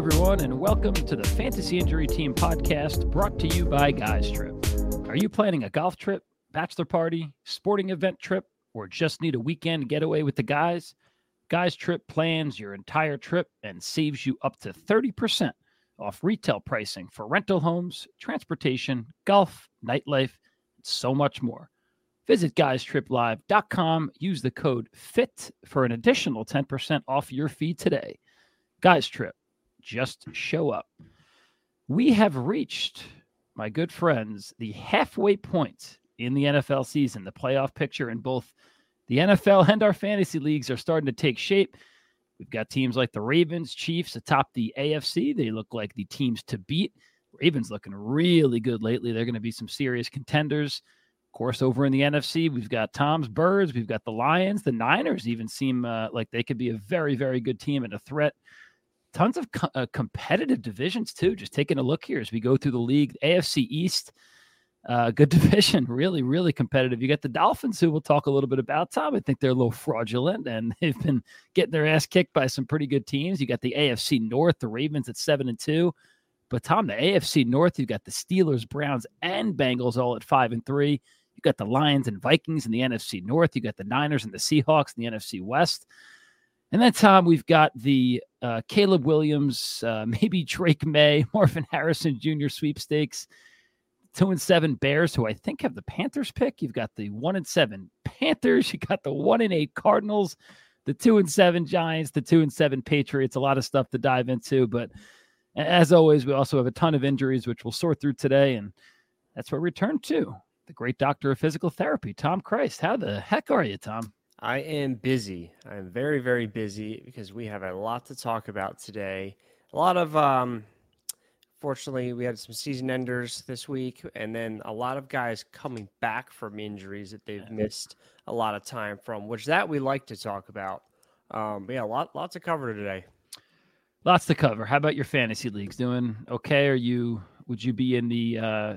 everyone, and welcome to the Fantasy Injury Team podcast brought to you by Guys Trip. Are you planning a golf trip, bachelor party, sporting event trip, or just need a weekend getaway with the guys? Guys Trip plans your entire trip and saves you up to 30% off retail pricing for rental homes, transportation, golf, nightlife, and so much more. Visit guystriplive.com, use the code FIT for an additional 10% off your fee today. Guys Trip, just show up. We have reached, my good friends, the halfway point in the NFL season. The playoff picture in both the NFL and our fantasy leagues are starting to take shape. We've got teams like the Ravens, Chiefs atop the AFC. They look like the teams to beat. Ravens looking really good lately. They're going to be some serious contenders. Of course, over in the NFC, we've got Tom's Birds, we've got the Lions, the Niners even seem uh, like they could be a very, very good team and a threat tons of co- uh, competitive divisions too. Just taking a look here as we go through the league, AFC East, uh, good division, really, really competitive. You got the Dolphins, who we'll talk a little bit about. Tom, I think they're a little fraudulent, and they've been getting their ass kicked by some pretty good teams. You got the AFC North, the Ravens at seven and two, but Tom, the AFC North, you got the Steelers, Browns, and Bengals all at five and three. You got the Lions and Vikings in the NFC North. You got the Niners and the Seahawks in the NFC West. And then, Tom, we've got the uh, Caleb Williams, uh, maybe Drake Maye, Marvin Harrison Jr. sweepstakes, two and seven Bears, who I think have the Panthers pick. You've got the one and seven Panthers. You got the one and eight Cardinals, the two and seven Giants, the two and seven Patriots. A lot of stuff to dive into. But as always, we also have a ton of injuries, which we'll sort through today. And that's where we turn to the great doctor of physical therapy, Tom Christ. How the heck are you, Tom? I am busy. I'm very, very busy because we have a lot to talk about today. A lot of, um, fortunately, we had some season enders this week, and then a lot of guys coming back from injuries that they've missed a lot of time from, which that we like to talk about. Um, but yeah, a lot, lots to cover today. Lots to cover. How about your fantasy leagues? Doing okay? Are you? Would you be in the uh,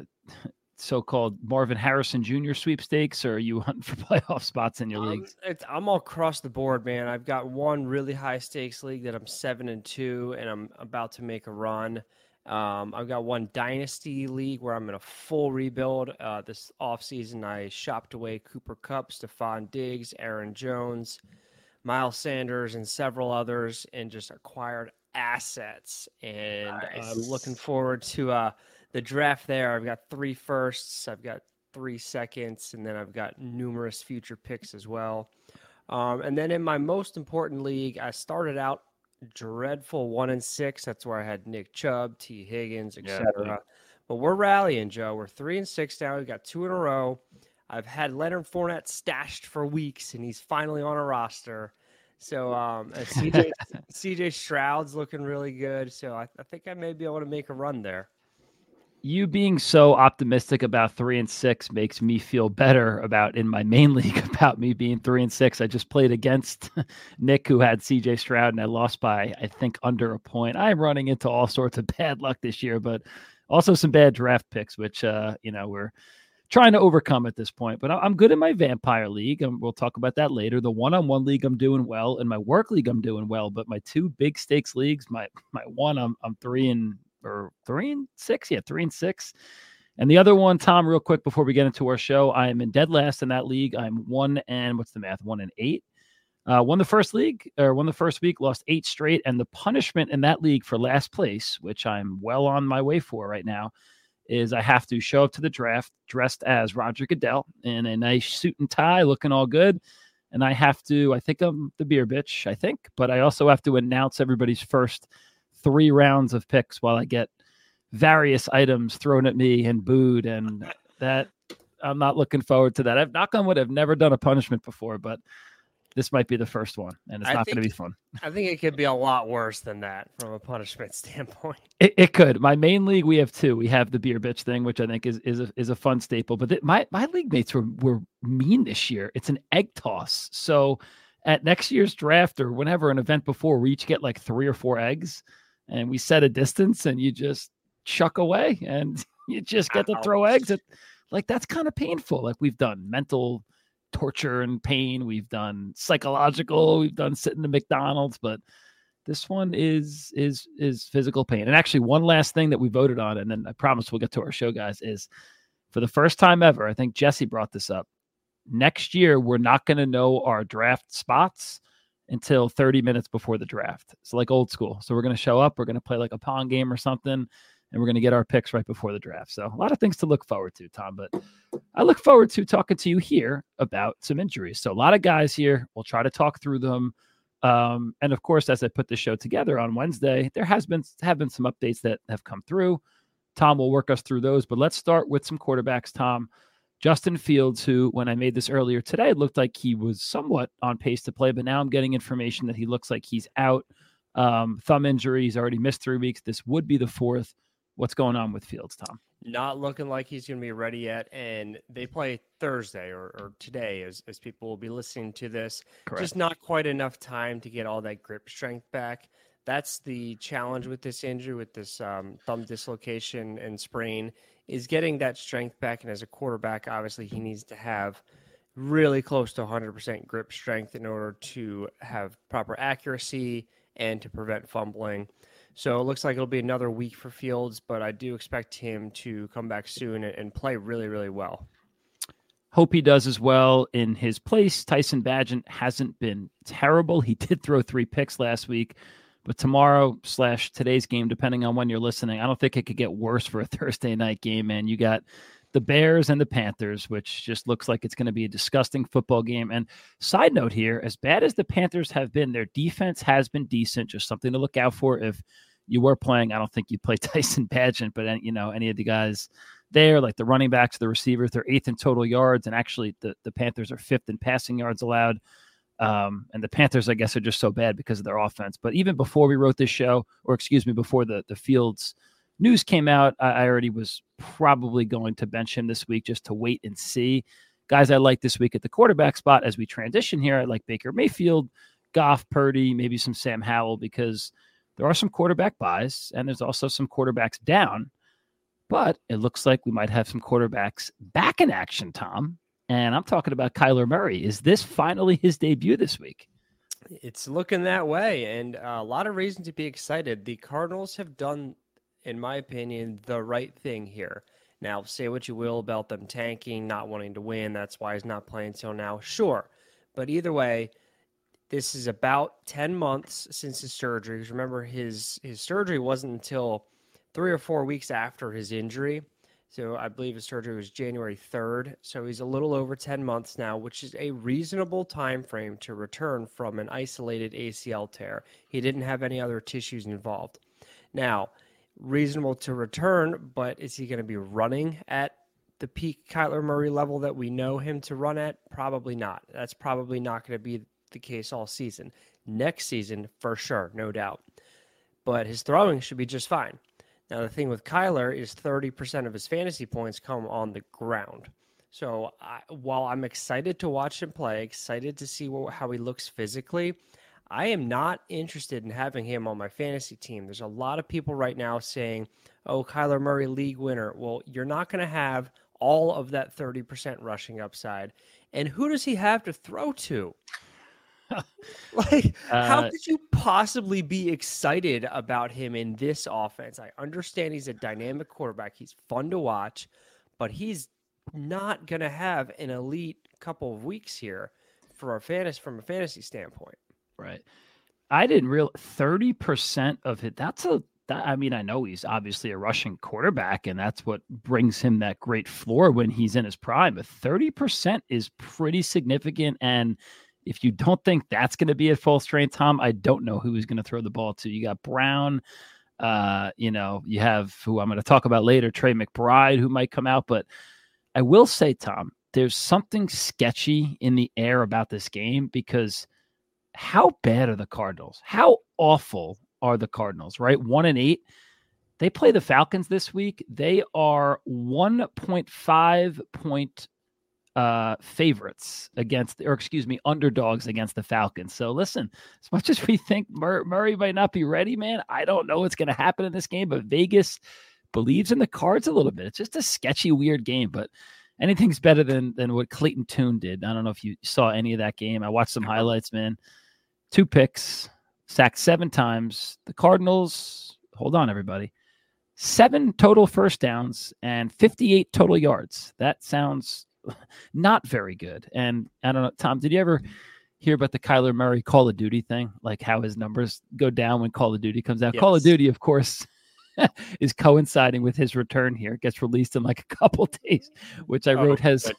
so-called Marvin Harrison Jr. sweepstakes, or are you hunting for playoff spots in your um, leagues? I'm all across the board, man. I've got one really high stakes league that I'm seven and two, and I'm about to make a run. Um, I've got one dynasty league where I'm in a full rebuild. Uh, this offseason, I shopped away Cooper Kupp, Stefon Diggs, Aaron Jones, Miles Sanders, and several others, and just acquired assets. And nice. I'm looking forward to uh, the draft there, I've got three firsts, I've got three seconds, and then I've got numerous future picks as well. Um, and then in my most important league, I started out dreadful one and six. That's where I had Nick Chubb, Tee Higgins, etc. Yeah, but we're rallying, Joe. We're three and six now. We've got two in a row. I've had Leonard Fournette stashed for weeks, and he's finally on a roster. So um, CJ CJ Stroud's looking really good. So I, I think I may be able to make a run there you being so optimistic about three and six makes me feel better about in my main league about me being three and six. I just played against Nick, who had CJ Stroud, and I lost by I think under a point. I'm running into all sorts of bad luck this year, but also some bad draft picks, which uh, you know we're trying to overcome at this point. But I'm good in my vampire league, and we'll talk about that later. The one-on-one league, I'm doing well. In my work league, I'm doing well. But my two big stakes leagues, my my one, I'm I'm three and or three and six. Yeah, three and six. And the other one, Tom, real quick before we get into our show, I am in dead last in that league. I'm one and what's the math? One and eight. Uh, won the first league or won the first week, lost eight straight. And the punishment in that league for last place, which I'm well on my way for right now, is I have to show up to the draft dressed as Roger Goodell in a nice suit and tie, looking all good. And I have to, I think I'm the beer bitch, I think, but I also have to announce everybody's first three rounds of picks while I get various items thrown at me and booed, and that I'm not looking forward to that. I've knock on wood, I've never done a punishment before, but this might be the first one, and it's I not going to be fun. I think it could be a lot worse than that from a punishment standpoint. It, it, could. My main league, we have two. We have the beer bitch thing, which I think is is a, is a fun staple. But th- my my league mates were were mean this year. It's an egg toss. So at next year's draft or whenever an event before, we each get like three or four eggs and we set a distance and you just chuck away and you just get to throw eggs at like that's kind of painful like we've done mental torture and pain we've done psychological we've done sitting in mcdonald's but This one is is is physical pain. And actually, one last thing that we voted on, and then I promise we'll get to our show, guys, is for the first time ever. I think Jesse brought this up. Next year, we're not going to know our draft spots until 30 minutes before the draft. So like old school. So we're going to show up, we're going to play like a pong game or something, and we're going to get our picks right before the draft. So a lot of things to look forward to, Tom, but I look forward to talking to you here about some injuries. So a lot of guys here, we'll try to talk through them. Um, and of course, as I put the show together on Wednesday, there has been have been some updates that have come through. Tom will work us through those, but let's start with some quarterbacks, Tom. Justin Fields, who, when I made this earlier today, looked like he was somewhat on pace to play, but now I'm getting information that he looks like he's out. Um, thumb injury. He's already missed three weeks. This would be the fourth. What's going on with Fields, Tom? Not looking like he's going to be ready yet. And they play Thursday or, or today as, as people will be listening to this. Correct. Just not quite enough time to get all that grip strength back. That's the challenge with this injury, with this um, thumb dislocation and sprain is getting that strength back. And as a quarterback, obviously, he needs to have really close to 100% grip strength in order to have proper accuracy and to prevent fumbling. So it looks like it'll be another week for Fields, but I do expect him to come back soon and play really, really well. Hope he does as well in his place. Tyson Bagent hasn't been terrible. He did throw three picks last week, but tomorrow slash today's game, depending on when you're listening, I don't think it could get worse for a Thursday night game, man. You got the Bears and the Panthers, which just looks like it's going to be a disgusting football game. And side note here, as bad as the Panthers have been, their defense has been decent. Just something to look out for if you were playing. I don't think you play Tyson Bagent, but you know any of the guys there, like the running backs, the receivers, they're eighth in total yards, and actually the the Panthers are fifth in passing yards allowed. Um, and the Panthers, I guess, are just so bad because of their offense. But even before we wrote this show, or excuse me, before the the Fields news came out, I, I already was probably going to bench him this week just to wait and see. Guys, I like this week at the quarterback spot as we transition here. I like Baker Mayfield, Goff, Purdy, maybe some Sam Howell because there are some quarterback buys and there's also some quarterbacks down. But it looks like we might have some quarterbacks back in action, Tom. And I'm talking about Kyler Murray. Is this finally his debut this week? It's looking that way, and a lot of reason to be excited. The Cardinals have done, in my opinion, the right thing here. Now, say what you will about them tanking, not wanting to win. That's why he's not playing till now. Sure. But either way, this is about 10 months since his surgery. Remember, his, his surgery wasn't until three or four weeks after his injury. So I believe his surgery was January 3rd. So he's a little over 10 months now, which is a reasonable time frame to return from an isolated ACL tear. He didn't have any other tissues involved. Now, reasonable to return, but is he going to be running at the peak Kyler Murray level that we know him to run at? Probably not. That's probably not going to be the case all season. Next season, for sure, no doubt. But his throwing should be just fine. Now, the thing with Kyler is 30% of his fantasy points come on the ground. So I, while I'm excited to watch him play, excited to see what, how he looks physically, I am not interested in having him on my fantasy team. There's a lot of people right now saying, oh, Kyler Murray, league winner. Well, you're not going to have all of that 30% rushing upside. And who does he have to throw to? like, uh, how could you possibly be excited about him in this offense? I understand he's a dynamic quarterback. He's fun to watch, but he's not going to have an elite couple of weeks here for our fantasy from a fantasy standpoint. Right. I didn't real 30% of it. That's a that, I mean, I know he's obviously a rushing quarterback, and that's what brings him that great floor when he's in his prime. But 30% is pretty significant. And if you don't think that's going to be at full strength, Tom, I don't know who he's going to throw the ball to. You got Brown, uh, you know, you have who I'm going to talk about later, Trey McBride, who might come out. But I will say, Tom, there's something sketchy in the air about this game because how bad are the Cardinals? How awful are the Cardinals, right? One and eight. They play the Falcons this week. They are 1.5 point uh, favorites against, or excuse me, underdogs against the Falcons. So listen, as much as we think Mur- Murray might not be ready, man, I don't know what's going to happen in this game, but Vegas believes in the cards a little bit. It's just a sketchy, weird game, but anything's better than than what Clayton Tune did. I don't know if you saw any of that game. I watched some highlights, man. Two picks, sacked seven times. The Cardinals, hold on, everybody, seven total first downs and 58 total yards. That sounds not very good. And I don't know, Tom, did you ever hear about the Kyler Murray Call of Duty thing? Like how his numbers go down when Call of Duty comes out? Yes. Call of Duty, of course. is coinciding with his return here. It gets released in like a couple days, which I oh, wrote has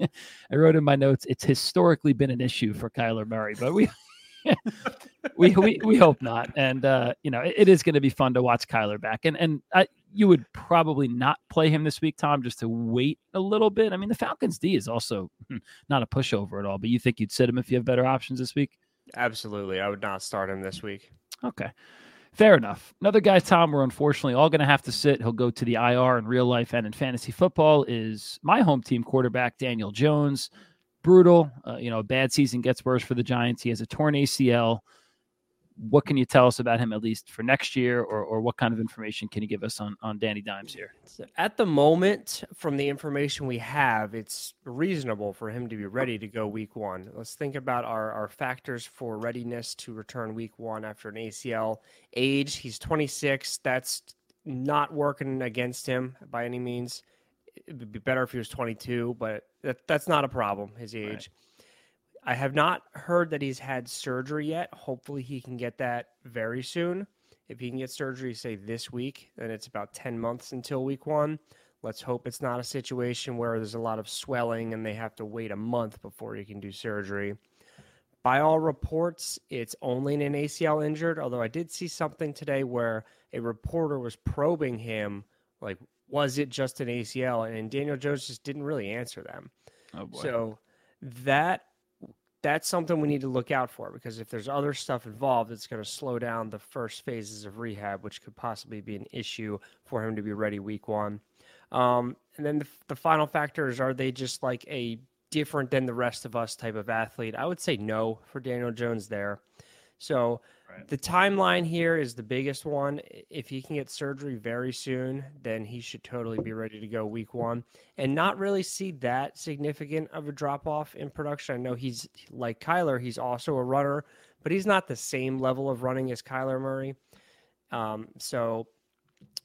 I wrote in my notes, it's historically been an issue for Kyler Murray, but we we, we we hope not. And uh, you know, it, it is going to be fun to watch Kyler back. And and I, you would probably not play him this week, Tom, just to wait a little bit. I mean, the Falcons D is also hmm, not a pushover at all, but you think you'd sit him if you have better options this week? Absolutely, I would not start him this week. Okay. Fair enough. Another guy, Tom, we're unfortunately all going to have to sit. He'll go to the IR in real life and in fantasy football. Is my home team quarterback Daniel Jones? Brutal. Uh, you know, a bad season gets worse for the Giants. He has a torn ACL what can you tell us about him at least for next year, or, or what kind of information can you give us on, on Danny Dimes here? At the moment, from the information we have, it's reasonable for him to be ready to go week one. Let's think about our, our factors for readiness to return week one after an ACL. Age, he's 26. That's not working against him by any means. It would be better if he was 22, but that, that's not a problem, his age. Right. I have not heard that he's had surgery yet. Hopefully, he can get that very soon. If he can get surgery, say this week, then it's about 10 months until week one. Let's hope it's not a situation where there's a lot of swelling and they have to wait a month before he can do surgery. By all reports, it's only an ACL injured, although I did see something today where a reporter was probing him, like, was it just an ACL? And Daniel Jones just didn't really answer them. Oh so that that's something we need to look out for because if there's other stuff involved, it's going to slow down the first phases of rehab, which could possibly be an issue for him to be ready week one. Um, and then the, the final factor is are they just like a different than the rest of us type of athlete? I would say no for Daniel Jones there. So Right. The timeline here is the biggest one. If he can get surgery very soon, then he should totally be ready to go week one and not really see that significant of a drop off in production. I know he's like Kyler, he's also a runner, but he's not the same level of running as Kyler Murray. Um, so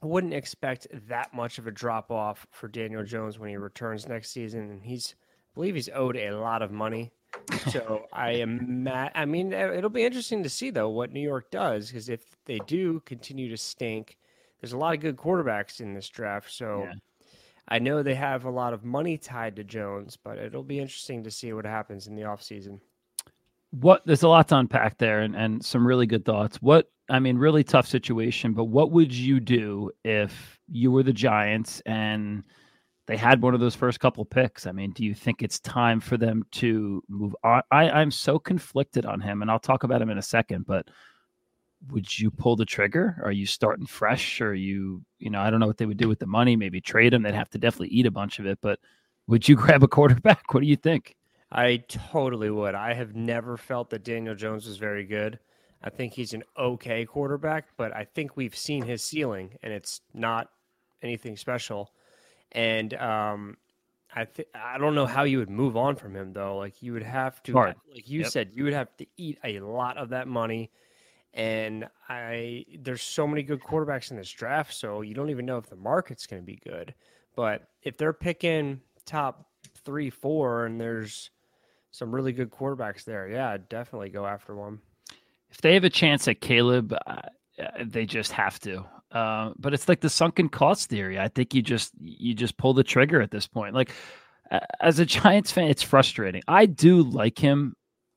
I wouldn't expect that much of a drop off for Daniel Jones when he returns next season. And he's, I believe he's owed a lot of money so I am mad. I mean, it'll be interesting to see though what New York does because if they do continue to stink, there's a lot of good quarterbacks in this draft. So yeah. I know they have a lot of money tied to Jones, but it'll be interesting to see what happens in the offseason. What there's a lot to unpack there and, and some really good thoughts. What I mean, really tough situation, but what would you do if you were the Giants and they had one of those first couple picks. I mean, do you think it's time for them to move on? I, I'm so conflicted on him, and I'll talk about him in a second, but would you pull the trigger? Are you starting fresh? Or you, you know, I don't know what they would do with the money, maybe trade him. They'd have to definitely eat a bunch of it, but would you grab a quarterback? What do you think? I totally would. I have never felt that Daniel Jones was very good. I think he's an okay quarterback, but I think we've seen his ceiling and it's not anything special. And um, I th- I don't know how you would move on from him though. Like you would have to, like you yep. said, you would have to eat a lot of that money. And I there's so many good quarterbacks in this draft, so you don't even know if the market's going to be good. But if they're picking top three, four, and there's some really good quarterbacks there, yeah, I'd definitely go after one. If they have a chance at Caleb, uh, they just have to. Uh, but it's like the sunken cost theory. I think you just you just pull the trigger at this point. Like as a Giants fan, it's frustrating. I do like him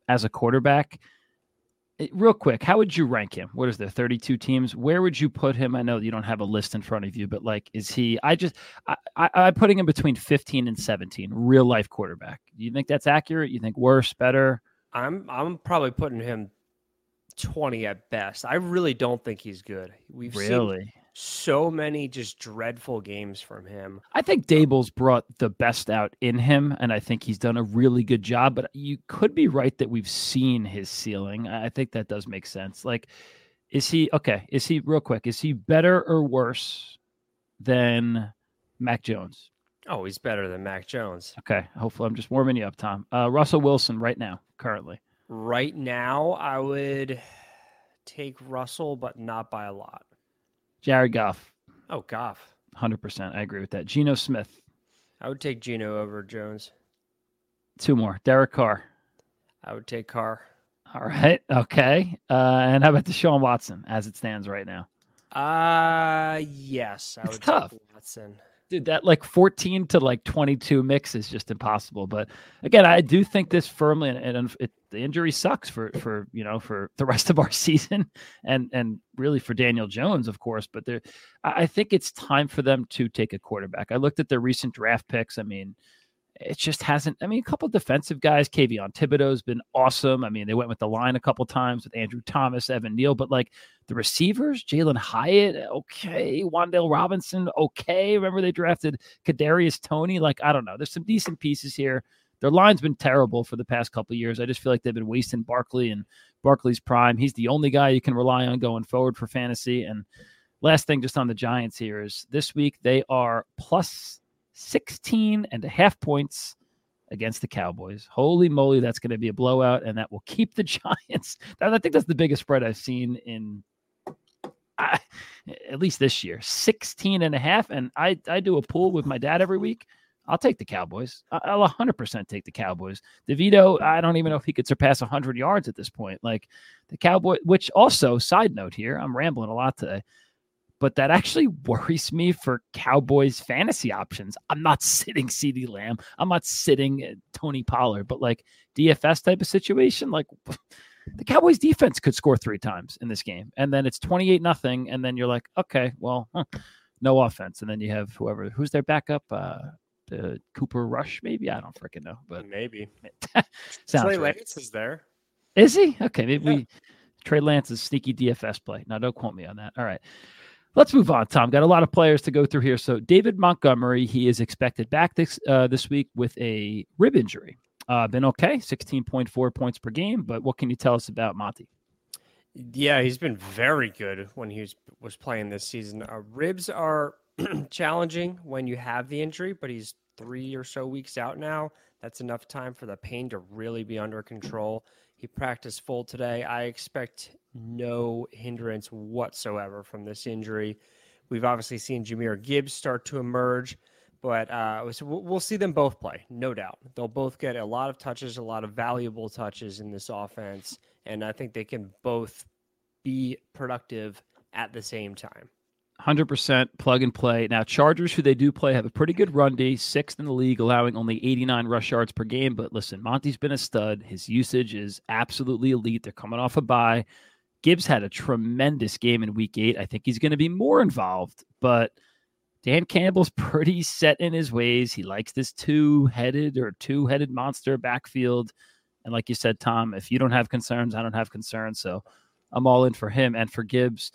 as a quarterback. It, real quick, how would you rank him? What is there? Thirty-two teams. Where would you put him? I know you don't have a list in front of you, but like, is he? I just I, I I'm putting him between fifteen and seventeen. Real life quarterback. Do you think that's accurate? You think worse, better? I'm I'm probably putting him 20 at best. I really don't think he's good. We've really? seen so many just dreadful games from him. I think Daboll's brought the best out in him, and I think he's done a really good job. But you could be right that we've seen his ceiling. I think that does make sense. Like, is he okay? Is he real quick? Is he better or worse than Mac Jones? Oh, he's better than Mac Jones. Okay. Hopefully, I'm just warming you up, Tom. Uh, Russell Wilson, right now, currently. Right now, I would take Russell, but not by a lot. Jared Goff. Oh, Goff. 100%. I agree with that. Geno Smith. I would take Geno over Jones. Two more. Derek Carr. I would take Carr. All right. Okay. Uh, and how about Deshaun Watson as it stands right now? Uh yes. I It's would tough. take Watson. Dude, that like 14 to like 22 mix is just impossible. But again, I do think this firmly, and, and it, the injury sucks for for you know for the rest of our season, and and really for Daniel Jones, of course. But there, I I think it's time for them to take a quarterback. I looked at their recent draft picks. I mean, it just hasn't. I mean, a couple defensive guys, Kayvon Thibodeaux's been awesome. I mean, they went with the line a couple times with Andrew Thomas, Evan Neal, but like the receivers, Jalin Hyatt, okay, Wan'Dale Robinson, okay. Remember they drafted Kadarius Toney. Like I don't know, there's some decent pieces here. Their line's been terrible for the past couple years. I just feel like they've been wasting Barkley and Barkley's prime. He's the only guy you can rely on going forward for fantasy. And last thing, just on the Giants here is this week they are plus 16 and a half points against the Cowboys. Holy moly, that's going to be a blowout, and that will keep the Giants. I think that's the biggest spread I've seen in at least this year 16 and a half. And I, I do a pool with my dad every week. I'll take the Cowboys. I'll 100% take the Cowboys. DeVito, I don't even know if he could surpass 100 yards at this point. Like the Cowboy, which also, side note here, I'm rambling a lot today but that actually worries me for Cowboys fantasy options. I'm not sitting CeeDee Lamb. I'm not sitting uh, Tony Pollard, but like DFS type of situation, like the Cowboys defense could score three times in this game. And then it's 28 nothing. And then you're like, okay, well, huh, no offense. And then you have whoever, who's their backup? Uh, the Cooper Rush, maybe? I don't freaking know, but maybe. sounds Trey right. Lance is there. Is he? Okay, maybe Yeah. we Trey Lance's sneaky DFS play. Now, don't quote me on that. All right. Let's move on, Tom. Got a lot of players to go through here. So David Montgomery, he is expected back this uh, this week with a rib injury. Uh, been okay, 16.4 points per game. But what can you tell us about Monty? Yeah, he's been very good when he was was playing this season. Uh, ribs are challenging when you have the injury, but he's three or so weeks out now. That's enough time for the pain to really be under control. He practiced full today. I expect no hindrance whatsoever from this injury. We've obviously seen Jahmyr Gibbs start to emerge, but uh, so we'll see them both play, no doubt. They'll both get a lot of touches, a lot of valuable touches in this offense, and I think they can both be productive at the same time. 100% plug and play. Now, Chargers, who they do play, have a pretty good run D, sixth in the league, allowing only 89 rush yards per game. But listen, Monty's been a stud. His usage is absolutely elite. They're coming off a bye. Gibbs had a tremendous game in week eight. I think he's going to be more involved, but Dan Campbell's pretty set in his ways. He likes this two headed or two headed monster backfield. And like you said, Tom, if you don't have concerns, I don't have concerns. So I'm all in for him and for Gibbs.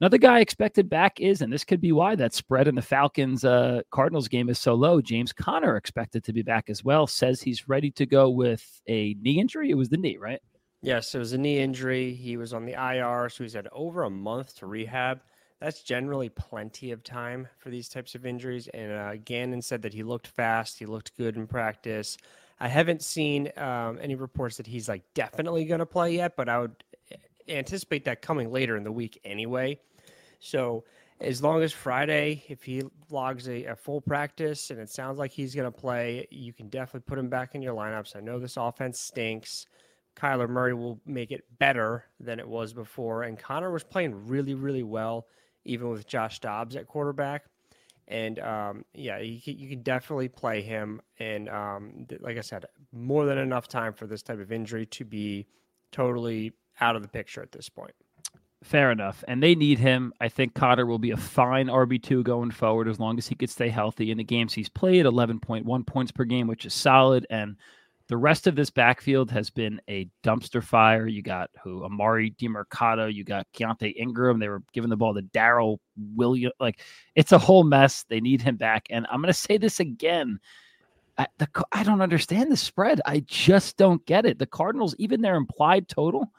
Another guy expected back is, and this could be why that spread in the Falcons uh, Cardinals game is so low. James Conner expected to be back as well. Says he's ready to go with a knee injury. It was the knee, right? Yes, it was a knee injury. He was on the IR, so he's had over a month to rehab. That's generally plenty of time for these types of injuries. And uh, Gannon said that he looked fast, he looked good in practice. I haven't seen um, any reports that he's like definitely going to play yet, but I would anticipate that coming later in the week anyway. So as long as Friday, if he logs a, a full practice and it sounds like he's going to play, you can definitely put him back in your lineups. I know this offense stinks. Kyler Murray will make it better than it was before. And Conner was playing really, really well, even with Josh Dobbs at quarterback. And um, yeah, you can, you can definitely play him. And um, like I said, more than enough time for this type of injury to be totally out of the picture at this point. Fair enough. And they need him. I think Cotter will be a fine RB2 going forward as long as he could stay healthy. In the games he's played, 11.1 points per game, which is solid. And the rest of this backfield has been a dumpster fire. You got who? Emari Demercado. You got Keaontay Ingram. They were giving the ball to Daryl Williams. Like, it's a whole mess. They need him back. And I'm going to say this again. I, the, I don't understand the spread. I just don't get it. The Cardinals, even their implied total,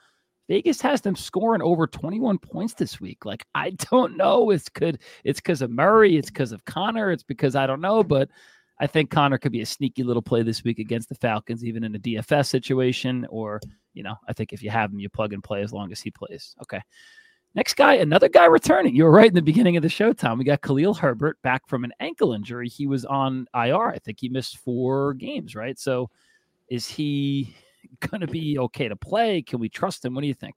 Vegas has them scoring over 21 points this week. Like, I don't know. It's good. It's because of Murray. It's because of Conner. It's because I don't know. But I think Conner could be a sneaky little play this week against the Falcons, even in a DFS situation. Or, you know, I think if you have him, you plug and play as long as he plays. Okay. Next guy, another guy returning. You were right in the beginning of the show, Tom. We got Khalil Herbert back from an ankle injury. He was on IR. I think he missed four games, right? So is he going to be okay to play? Can we trust him? What do you think?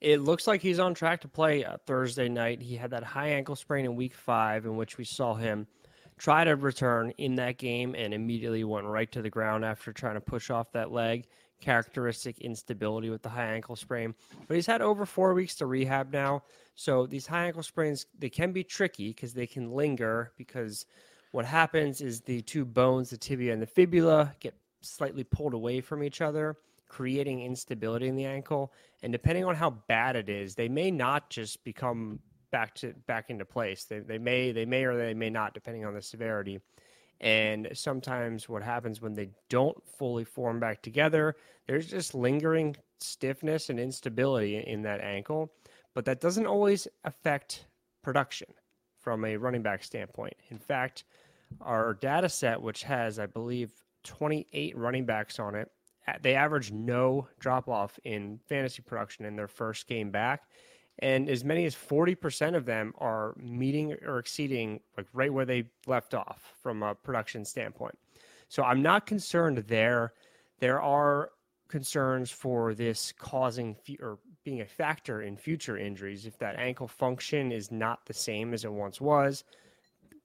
It looks like he's on track to play uh, Thursday night. He had that high ankle sprain in week five, in which we saw him try to return in that game and immediately went right to the ground after trying to push off that leg. Characteristic instability with the high ankle sprain. But he's had over four weeks to rehab now. So these high ankle sprains, they can be tricky because they can linger because what happens is the two bones, the tibia and the fibula, get slightly pulled away from each other creating instability in the ankle. And depending on how bad it is, they may not just become back to back into place. They, they may they may or they may not, depending on the severity. And sometimes what happens when they don't fully form back together, there's just lingering stiffness and instability in that ankle. But that doesn't always affect production from a running back standpoint. In fact, our data set, which has, I believe, 28 running backs on it, they average no drop off in fantasy production in their first game back. And as many as 40% of them are meeting or exceeding like right where they left off from a production standpoint. So I'm not concerned there. There are concerns for this causing or being a factor in future injuries if that ankle function is not the same as it once was.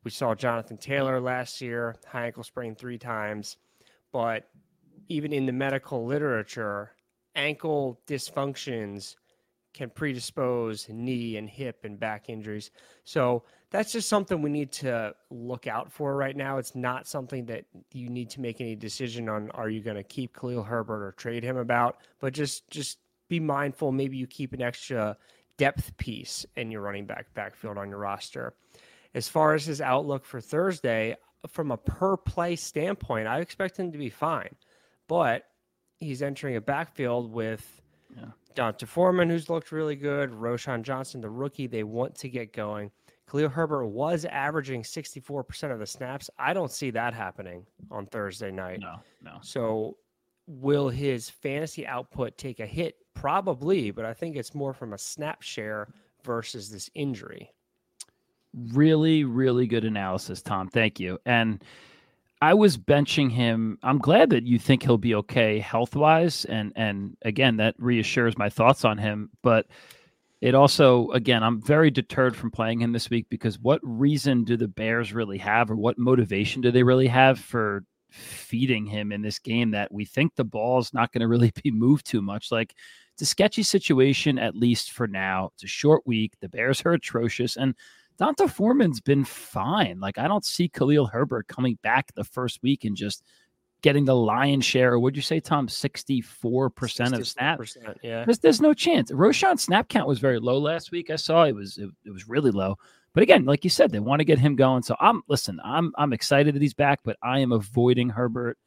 We saw Jonathan Taylor last year, high ankle sprain three times, but even in the medical literature, ankle dysfunctions can predispose knee and hip and back injuries. So that's just something we need to look out for right now. It's not something that you need to make any decision on are you going to keep Khalil Herbert or trade him about, but just just be mindful maybe you keep an extra depth piece in your running back backfield on your roster. As far as his outlook for Thursday, from a per play standpoint, I expect him to be fine but he's entering a backfield with yeah. D'Onta Foreman, who's looked really good, Roschon Johnson, the rookie. They want to get going. Khalil Herbert was averaging 64% of the snaps. I don't see that happening on Thursday night. No, no. So will his fantasy output take a hit? Probably, but I think it's more from a snap share versus this injury. Really, really good analysis, Tom. Thank you. And I was benching him. I'm glad that you think he'll be okay health wise, and and again that reassures my thoughts on him. But it also, again, I'm very deterred from playing him this week because what reason do the Bears really have, or what motivation do they really have for feeding him in this game that we think the ball's not going to really be moved too much? Like it's a sketchy situation at least for now. It's a short week. The Bears are atrocious, and D'Onta Foreman's been fine. Like I don't see Khalil Herbert coming back the first week and just getting the lion's share. Would you say, Tom, 64% of snaps? Yeah. There's, there's no chance. Roschon's snap count was very low last week. I saw it was it, it was really low. But again, like you said, they want to get him going. So I'm listen, I'm I'm excited that he's back, but I am avoiding Herbert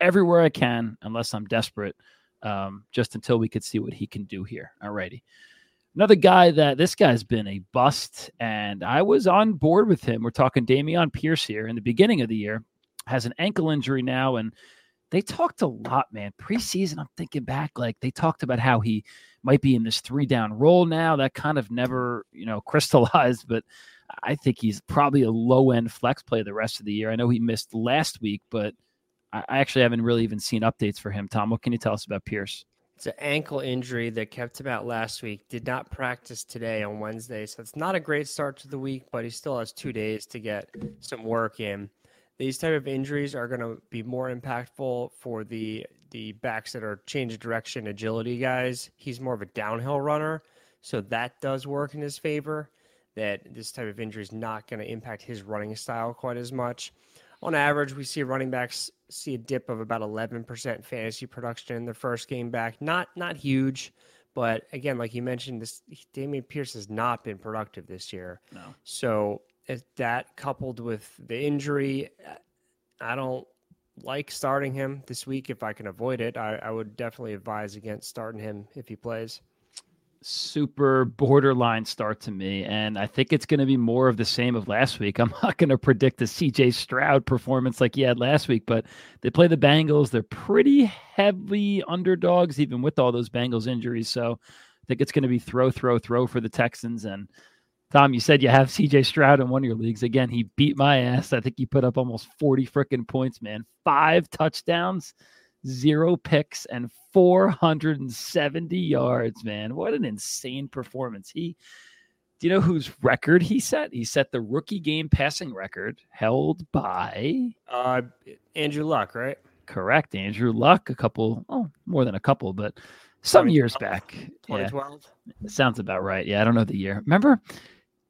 everywhere I can unless I'm desperate. Um, just until we could see what he can do here. Alrighty. Another guy that this guy's been a bust, and I was on board with him. We're talking Dameon Pierce here in the beginning of the year, has an ankle injury now, and they talked a lot, man. Preseason, I'm thinking back, like they talked about how he might be in this three down role now. That kind of never, you know, crystallized, but I think he's probably a low end flex play the rest of the year. I know he missed last week, but I actually haven't really even seen updates for him. Tom, what can you tell us about Pierce? It's an ankle injury that kept him out last week. Did not practice today on Wednesday. So it's not a great start to the week, but he still has two days to get some work in. These type of injuries are going to be more impactful for the the backs that are change direction agility guys. He's more of a downhill runner, so that does work in his favor. That this type of injury is not going to impact his running style quite as much on average, we see running backs see a dip of about 11% fantasy production in the first game back. Not not huge, but again, like you mentioned, this Dameon Pierce has not been productive this year. No. So that coupled with the injury, I don't like starting him this week if I can avoid it. I, I would definitely advise against starting him if he plays. Super borderline start to me. And I think it's going to be more of the same of last week. I'm not going to predict a CJ Stroud performance like he had last week, but they play the Bengals. They're pretty heavy underdogs, even with all those Bengals injuries. So I think it's going to be throw, throw, throw for the Texans. And Tom, you said you have CJ Stroud in one of your leagues. Again, he beat my ass. I think he put up almost 40 freaking points, man. Five touchdowns zero picks, and 470 yards, man. What an insane performance. He, do you know whose record he set? He set the rookie game passing record held by uh, Andrew Luck, right? Correct. Andrew Luck, a couple, oh, more than a couple, but some years back. 2012. Yeah, sounds about right. Yeah, I don't know the year. Remember,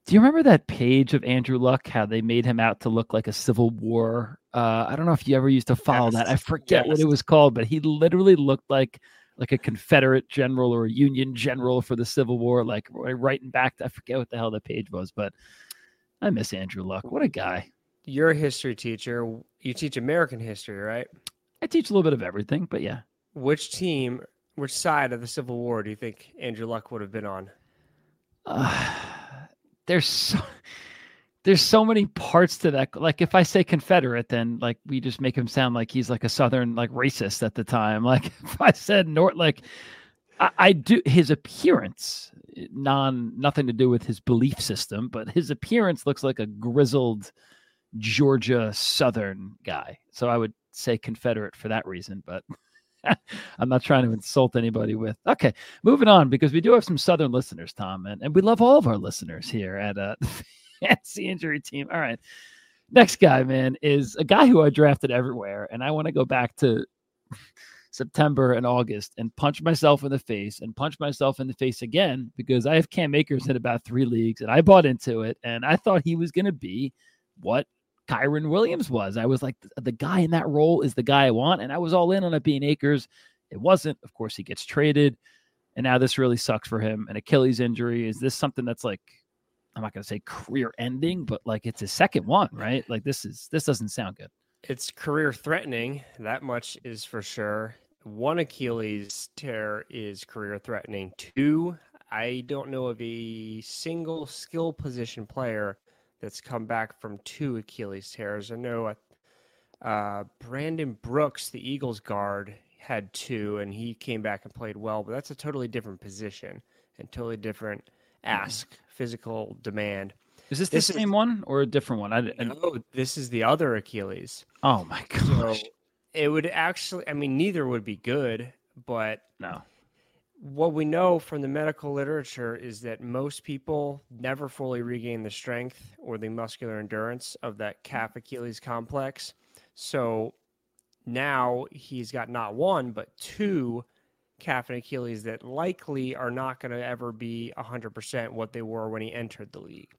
do you remember that page of Andrew Luck? How they made him out to look like a Civil War? Uh, I don't know if you ever used to follow yes. that. I forget yes. what it was called, but he literally looked like like a Confederate general or a Union general for the Civil War, like writing back. To, I forget what the hell the page was, but I miss Andrew Luck. What a guy! You're a history teacher. You teach American history, right? I teach a little bit of everything, but yeah. Which team, which side of the Civil War do you think Andrew Luck would have been on? Uh, there's so there's so many parts to that. Like if I say Confederate, then like we just make him sound like he's like a Southern like racist at the time. Like if I said North, like I, I do his appearance, non nothing to do with his belief system, but his appearance looks like a grizzled Georgia Southern guy. So I would say Confederate for that reason, but I'm not trying to insult anybody with. Okay, moving on because we do have some Southern listeners, Tom, and, and we love all of our listeners here at uh, Fantasy Injury Team. All right, next guy, man, is a guy who I drafted everywhere, and I want to go back to September and August and punch myself in the face and punch myself in the face again because I have Cam Akers in about three leagues, and I bought into it, and I thought he was going to be what Kyren Williams was. I was like, the guy in that role is the guy I want. And I was all in on it being Akers. It wasn't. Of course, he gets traded. And now this really sucks for him. An Achilles injury. Is this something that's like, I'm not going to say career ending, but like it's his second one, right? Like this is, this doesn't sound good. It's career threatening. That much is for sure. One Achilles tear is career threatening. Two, I don't know of a single skill position player that's come back from two Achilles tears. I know uh, Brandon Brooks, the Eagles guard, had two, and he came back and played well, but that's a totally different position and totally different ask, physical demand. Is this, this the same is, one or a different one? I, I, no, this is the other Achilles. Oh my gosh. So it would actually, I mean, neither would be good, but no what we know from the medical literature is that most people never fully regain the strength or the muscular endurance of that calf Achilles complex. So now he's got not one, but two calf and Achilles that likely are not going to ever be 100% what they were when he entered the league.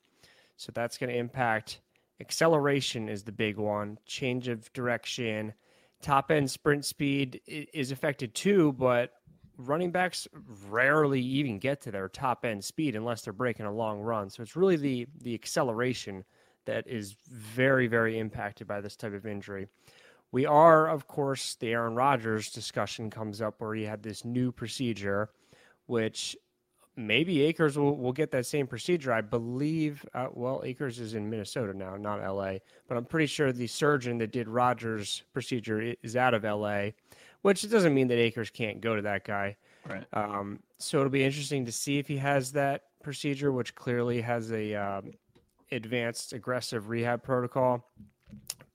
So that's going to impact acceleration, is the big one, change of direction. Top end sprint speed is affected too, but running backs rarely even get to their top end speed unless they're breaking a long run. So it's really the the acceleration that is very very impacted by this type of injury. We are, of course, the Aaron Rodgers discussion comes up where he had this new procedure, which maybe Akers will, will get that same procedure. I believe, uh, well, Akers is in Minnesota now, not LA, but I'm pretty sure the surgeon that did Rodgers' procedure is out of LA which doesn't mean that Akers can't go to that guy. Right. Um, so it'll be interesting to see if he has that procedure, which clearly has a um, advanced aggressive rehab protocol.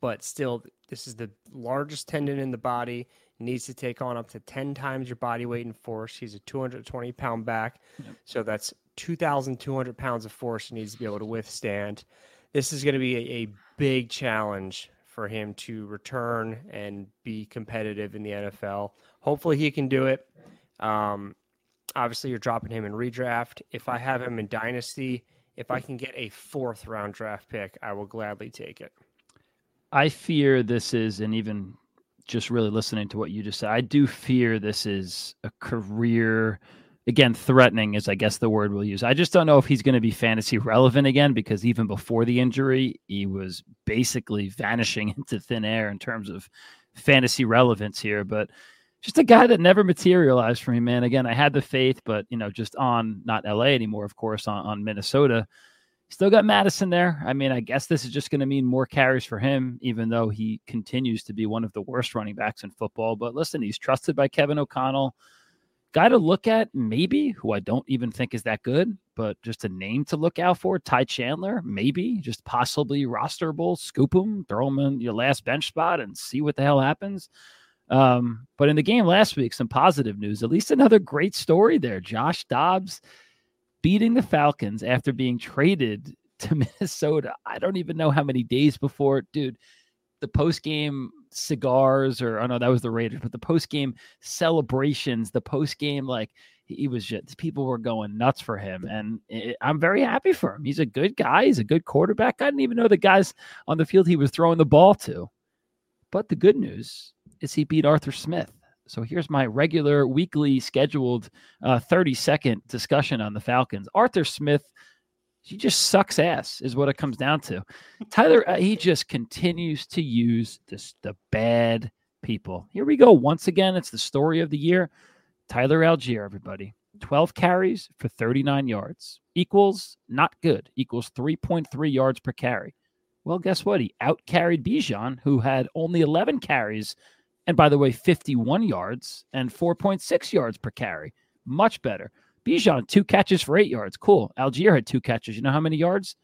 But still, this is the largest tendon in the body. Needs to take on up to 10 times your body weight in force. He's a 220 pound back. Yep. So that's 2,200 pounds of force he needs to be able to withstand. This is going to be a, a big challenge for him to return and be competitive in the NFL. Hopefully, he can do it. Um, obviously, you're dropping him in redraft. If I have him in dynasty, if I can get a fourth round draft pick, I will gladly take it. I fear this is, and even just really listening to what you just said, I do fear this is a career again, threatening is, I guess, the word we'll use. I just don't know if he's going to be fantasy relevant again because even before the injury, he was basically vanishing into thin air in terms of fantasy relevance here. But just a guy that never materialized for me, man. Again, I had the faith, but you know, just on not LA anymore, of course, on, on Minnesota. Still got Mattison there. I mean, I guess this is just going to mean more carries for him, even though he continues to be one of the worst running backs in football. But listen, he's trusted by Kevin O'Connell. Guy to look at, maybe, who I don't even think is that good, but just a name to look out for. Ty Chandler, maybe, just possibly rosterable. Scoop him, throw him in your last bench spot and see what the hell happens. Um, but in the game last week, some positive news. At least another great story there. Josh Dobbs beating the Falcons after being traded to Minnesota. I don't even know how many days before, dude. The post game cigars, or oh no, that was the Raiders, but the post game celebrations, the post game like he was just people were going nuts for him, and it, I'm very happy for him. He's a good guy. He's a good quarterback. I didn't even know the guys on the field he was throwing the ball to. But the good news is he beat Arthur Smith. So here's my regular weekly scheduled uh, 30 second discussion on the Falcons. Arthur Smith, he just sucks ass, is what it comes down to. Tyler, uh, he just continues to use this, the bad people. Here we go. Once again, it's the story of the year. Tyler Allgeier, everybody. 12 carries for 39 yards equals not good, equals 3.3 yards per carry. Well, guess what? He out carried Bijan, who had only 11 carries and by the way, 51 yards and 4.6 yards per carry. Much better. Bijan, two catches for eight yards. Cool. Allgeier had two catches. You know how many yards?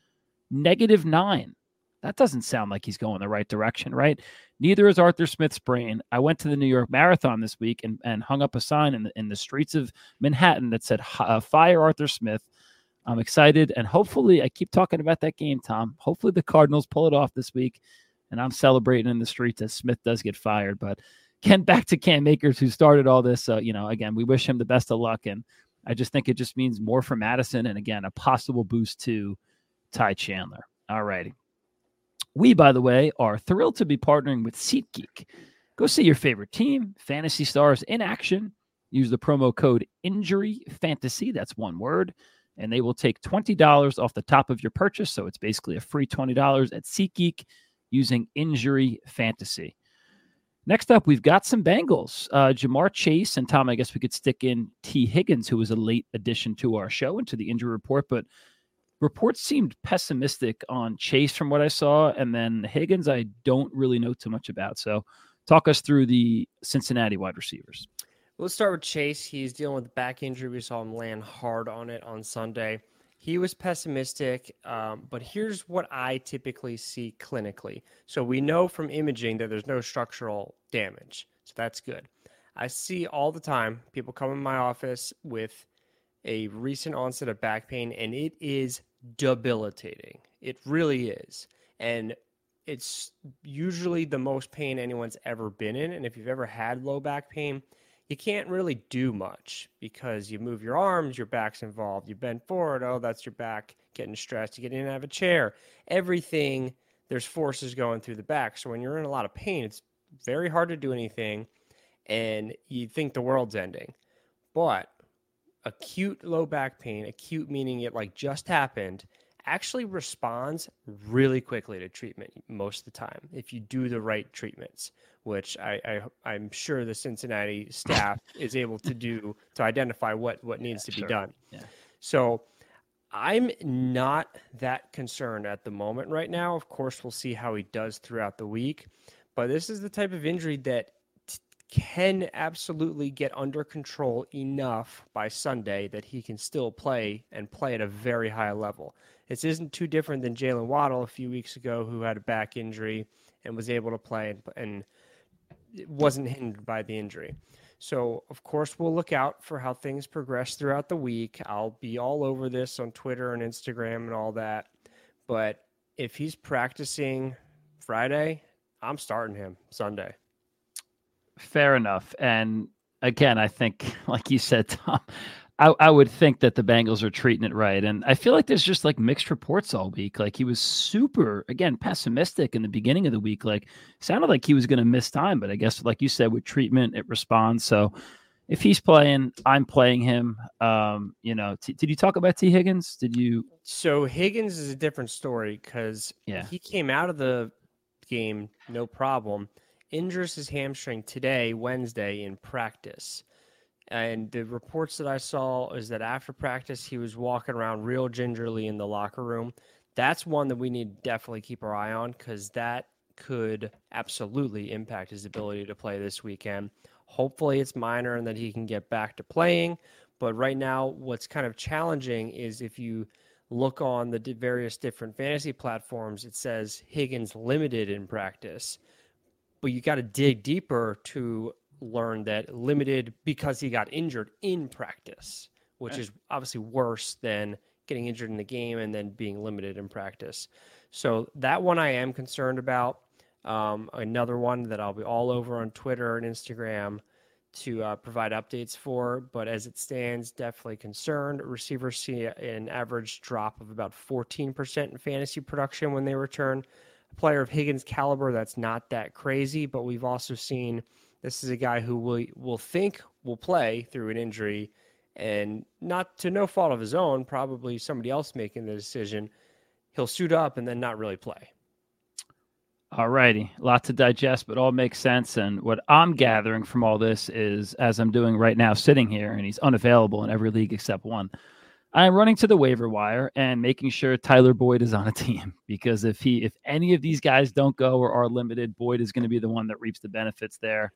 Negative nine. That doesn't sound like he's going the right direction, right? Neither is Arthur Smith's brain. I went to the New York Marathon this week and, and hung up a sign in the, in the streets of Manhattan that said, uh, Fire Arthur Smith. I'm excited. And hopefully, I keep talking about that game, Tom. Hopefully, the Cardinals pull it off this week and I'm celebrating in the streets as Smith does get fired. But Ken, back to Cam Akers, who started all this. Uh, you know, again, we wish him the best of luck, and I just think it just means more for Mattison, and again, a possible boost to Ty Chandler. All righty. We, by the way, are thrilled to be partnering with SeatGeek. Go see your favorite team, Fantasy Stars, in action. Use the promo code Injury Fantasy. That's one word and they will take $20 off the top of your purchase. So it's basically a free $20 at SeatGeek using injury fantasy. Next up, we've got some Bengals. Uh, Ja'Marr Chase and Tom, I guess we could stick in Tee Higgins, who was a late addition to our show and to the injury report, but reports seemed pessimistic on Chase from what I saw. And then Higgins, I don't really know too much about. So talk us through the Cincinnati wide receivers. Let's start with Chase. He's dealing with back injury. We saw him land hard on it on Sunday. He was pessimistic, um, but here's what I typically see clinically. So we know from imaging that there's no structural damage. So that's good. I see all the time people come in my office with a recent onset of back pain, and it is debilitating. It really is. And it's usually the most pain anyone's ever been in. And if you've ever had low back pain, you can't really do much because you move your arms, your back's involved. You bend forward, oh, that's your back getting stressed. You get in and out of a chair. Everything, there's forces going through the back. So when you're in a lot of pain, it's very hard to do anything and you think the world's ending. But acute low back pain, acute meaning it like just happened, actually responds really quickly to treatment most of the time if you do the right treatments which I, I am sure the Cincinnati staff is able to do to identify what what needs yeah, to be done. Yeah. So I'm not that concerned at the moment right now. Of course, we'll see how he does throughout the week, but this is the type of injury that t- can absolutely get under control enough by Sunday that he can still play and play at a very high level. This isn't too different than Jaylen Waddle a few weeks ago, who had a back injury and was able to play and, and wasn't hindered by the injury. So, of course, we'll look out for how things progress throughout the week. I'll be all over this on Twitter and Instagram and all that. But if he's practicing Friday, I'm starting him Sunday. Fair enough. And again, I think, like you said, Tom, I, I would think that the Bengals are treating it right. And I feel like there's just like mixed reports all week. Like he was super, again, pessimistic in the beginning of the week. Like sounded like he was going to miss time, but I guess, like you said, with treatment, it responds. So if he's playing, I'm playing him. Um, you know, t- did you talk about Tee Higgins? Did you? So Higgins is a different story because yeah. he came out of the game no problem injures his hamstring today, Wednesday, in practice. And the reports that I saw is that after practice, he was walking around real gingerly in the locker room. That's one that we need to definitely keep our eye on because that could absolutely impact his ability to play this weekend. Hopefully, it's minor and that he can get back to playing. But right now, what's kind of challenging is if you look on the various different fantasy platforms, it says Higgins limited in practice. But you got to dig deeper to learn that limited because he got injured in practice, which is obviously worse than getting injured in the game and then being limited in practice. So that one I am concerned about. Um, another one that I'll be all over on Twitter and Instagram to uh, provide updates for. But as it stands, definitely concerned. Receivers see an average drop of about 14% in fantasy production when they return. A player of Higgins' caliber, that's not that crazy, but we've also seen this is a guy who will will think will play through an injury, and not to no fault of his own, probably somebody else making the decision. He'll suit up and then not really play. All righty. A lot to digest, but all makes sense. And what I'm gathering from all this is, as I'm doing right now, sitting here, and he's unavailable in every league except one. I'm running to the waiver wire and making sure Tyler Boyd is on a team because if he, if any of these guys don't go or are limited, Boyd is going to be the one that reaps the benefits there.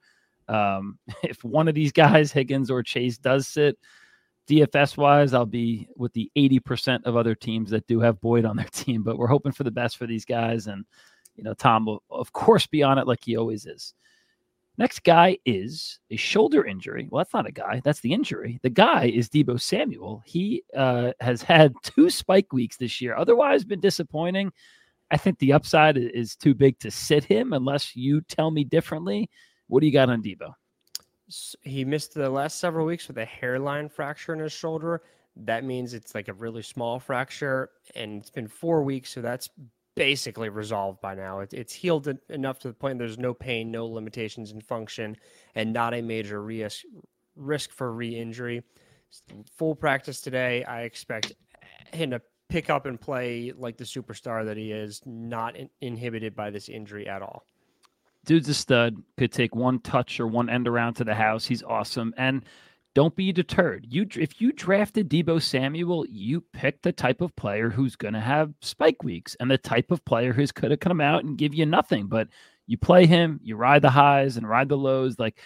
Um, if one of these guys, Higgins or Chase, does sit, DFS wise, I'll be with the 80% of other teams that do have Boyd on their team, but we're hoping for the best for these guys. And you know, Tom will, of course, be on it like he always is. Next guy is a shoulder injury. Well, that's not a guy, that's the injury. The guy is Deebo Samuel. He uh, has had two spike weeks this year, otherwise, been disappointing. I think the upside is too big to sit him unless you tell me differently. What do you got on Deebo? He missed the last several weeks with a hairline fracture in his shoulder. That means it's like a really small fracture, and it's been four weeks, so that's basically resolved by now. It, it's healed enough to the point there's no pain, no limitations in function, and not a major risk risk for re-injury. Full practice today. I expect him to pick up and play like the superstar that he is, not in, inhibited by this injury at all. Dude's a stud. Could take one touch or one end around to the house. He's awesome. And don't be deterred. You if you drafted Deebo Samuel, you picked the type of player who's going to have spike weeks and the type of player who's could have come out and give you nothing. But you play him, you ride the highs and ride the lows. Like